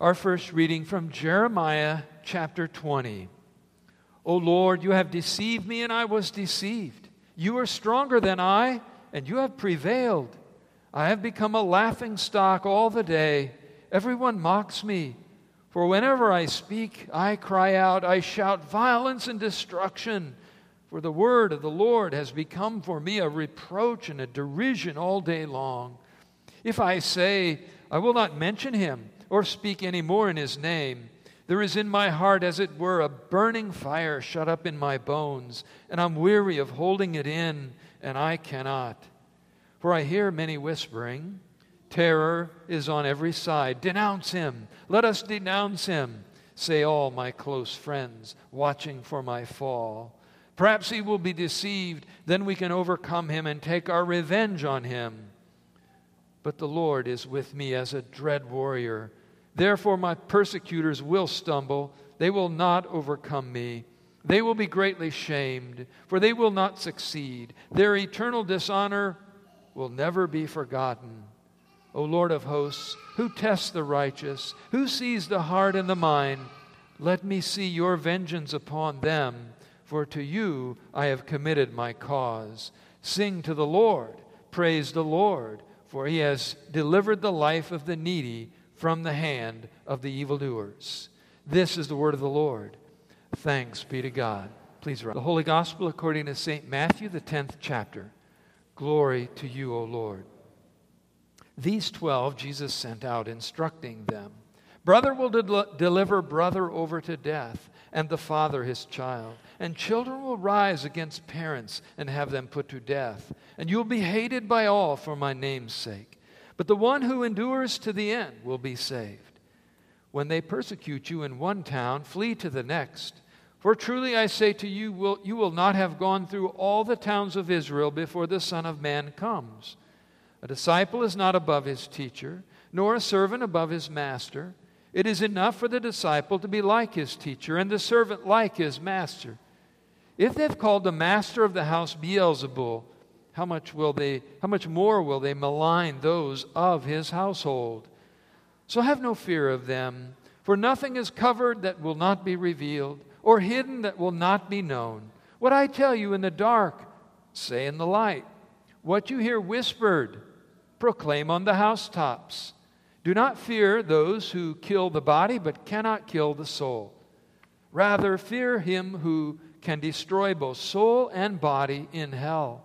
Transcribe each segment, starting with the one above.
Our first reading from Jeremiah chapter 20. O Lord, you have deceived me, and I was deceived. You are stronger than I, and you have prevailed. I have become a laughing stock all the day. Everyone mocks me. For whenever I speak, I cry out, I shout violence and destruction. For the word of the Lord has become for me a reproach and a derision all day long. If I say, I will not mention him, or speak any more in his name. There is in my heart, as it were, a burning fire shut up in my bones, and I'm weary of holding it in, and I cannot. For I hear many whispering, Terror is on every side. Denounce him. Let us denounce him, say all my close friends, watching for my fall. Perhaps he will be deceived, then we can overcome him and take our revenge on him. But the Lord is with me as a dread warrior. Therefore, my persecutors will stumble. They will not overcome me. They will be greatly shamed, for they will not succeed. Their eternal dishonor will never be forgotten. O Lord of hosts, who tests the righteous, who sees the heart and the mind, let me see your vengeance upon them, for to you I have committed my cause. Sing to the Lord, praise the Lord, for he has delivered the life of the needy from the hand of the evildoers. This is the word of the Lord. Thanks be to God. Please write. The Holy Gospel according to St. Matthew, the 10th chapter. Glory to you, O Lord. These twelve Jesus sent out, instructing them Brother will del- deliver brother over to death, and the father his child. And children will rise against parents and have them put to death. And you will be hated by all for my name's sake. But the one who endures to the end will be saved. When they persecute you in one town, flee to the next. For truly I say to you, you will not have gone through all the towns of Israel before the Son of Man comes. A disciple is not above his teacher, nor a servant above his master. It is enough for the disciple to be like his teacher, and the servant like his master. If they've called the master of the house Beelzebul, how much will they how much more will they malign those of his household? So have no fear of them for nothing is covered that will not be revealed or hidden that will not be known. What i tell you in the dark say in the light. What you hear whispered proclaim on the housetops. Do not fear those who kill the body but cannot kill the soul. Rather fear him who can destroy both soul and body in hell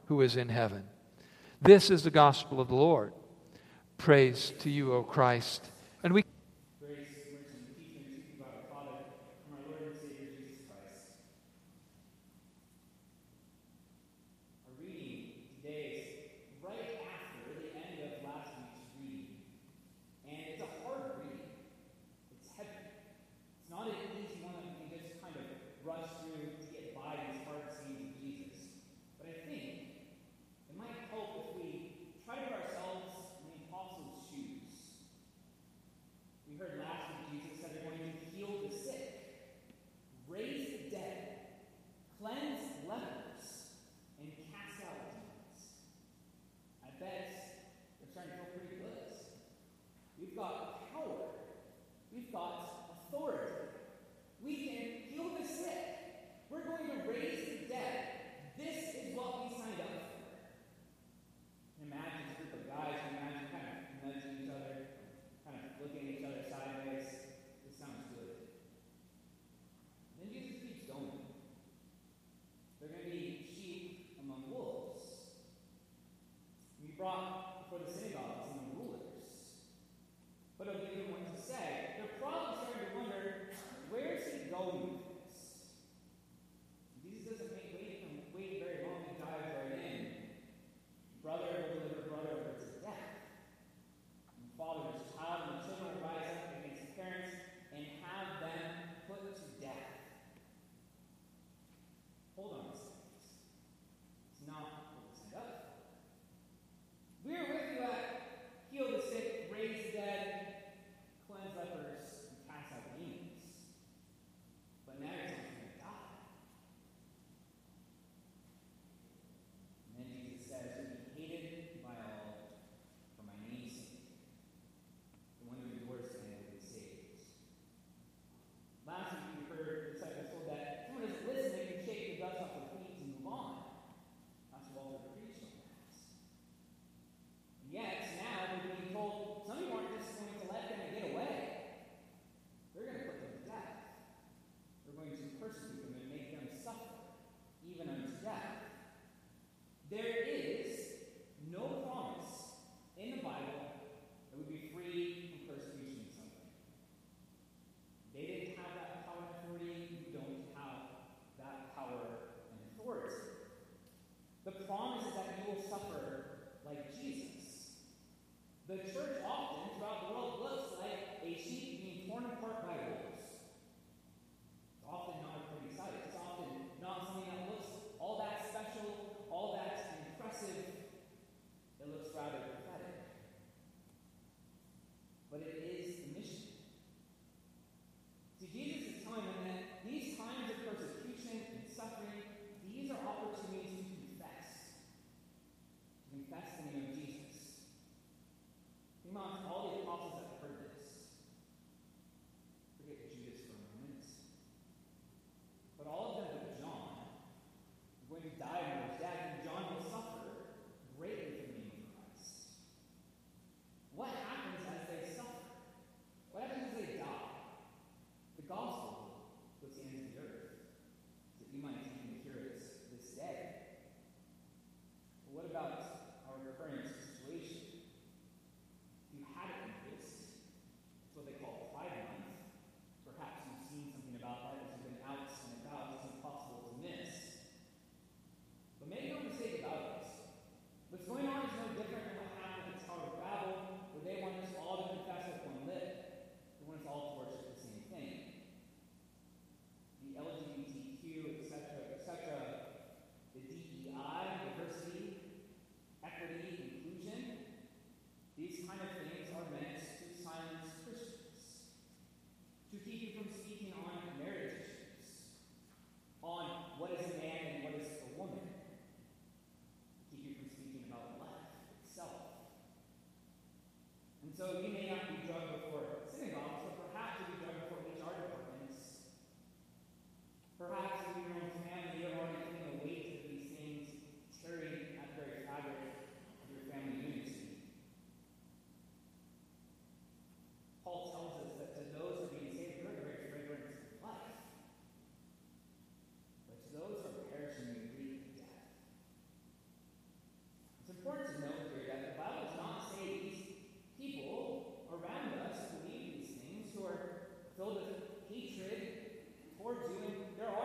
who is in heaven. This is the gospel of the Lord. Praise to you, O Christ. And we So you may filled with hatred towards you, and they're all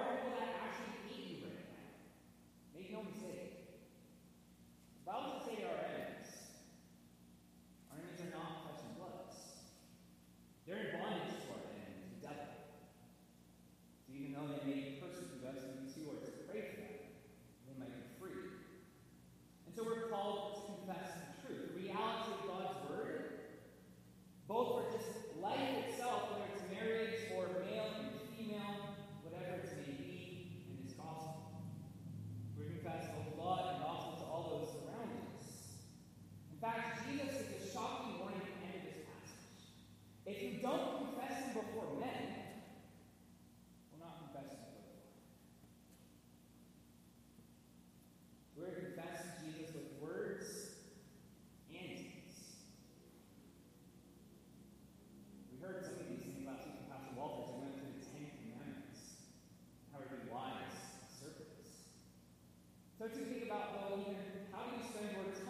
How do you send words?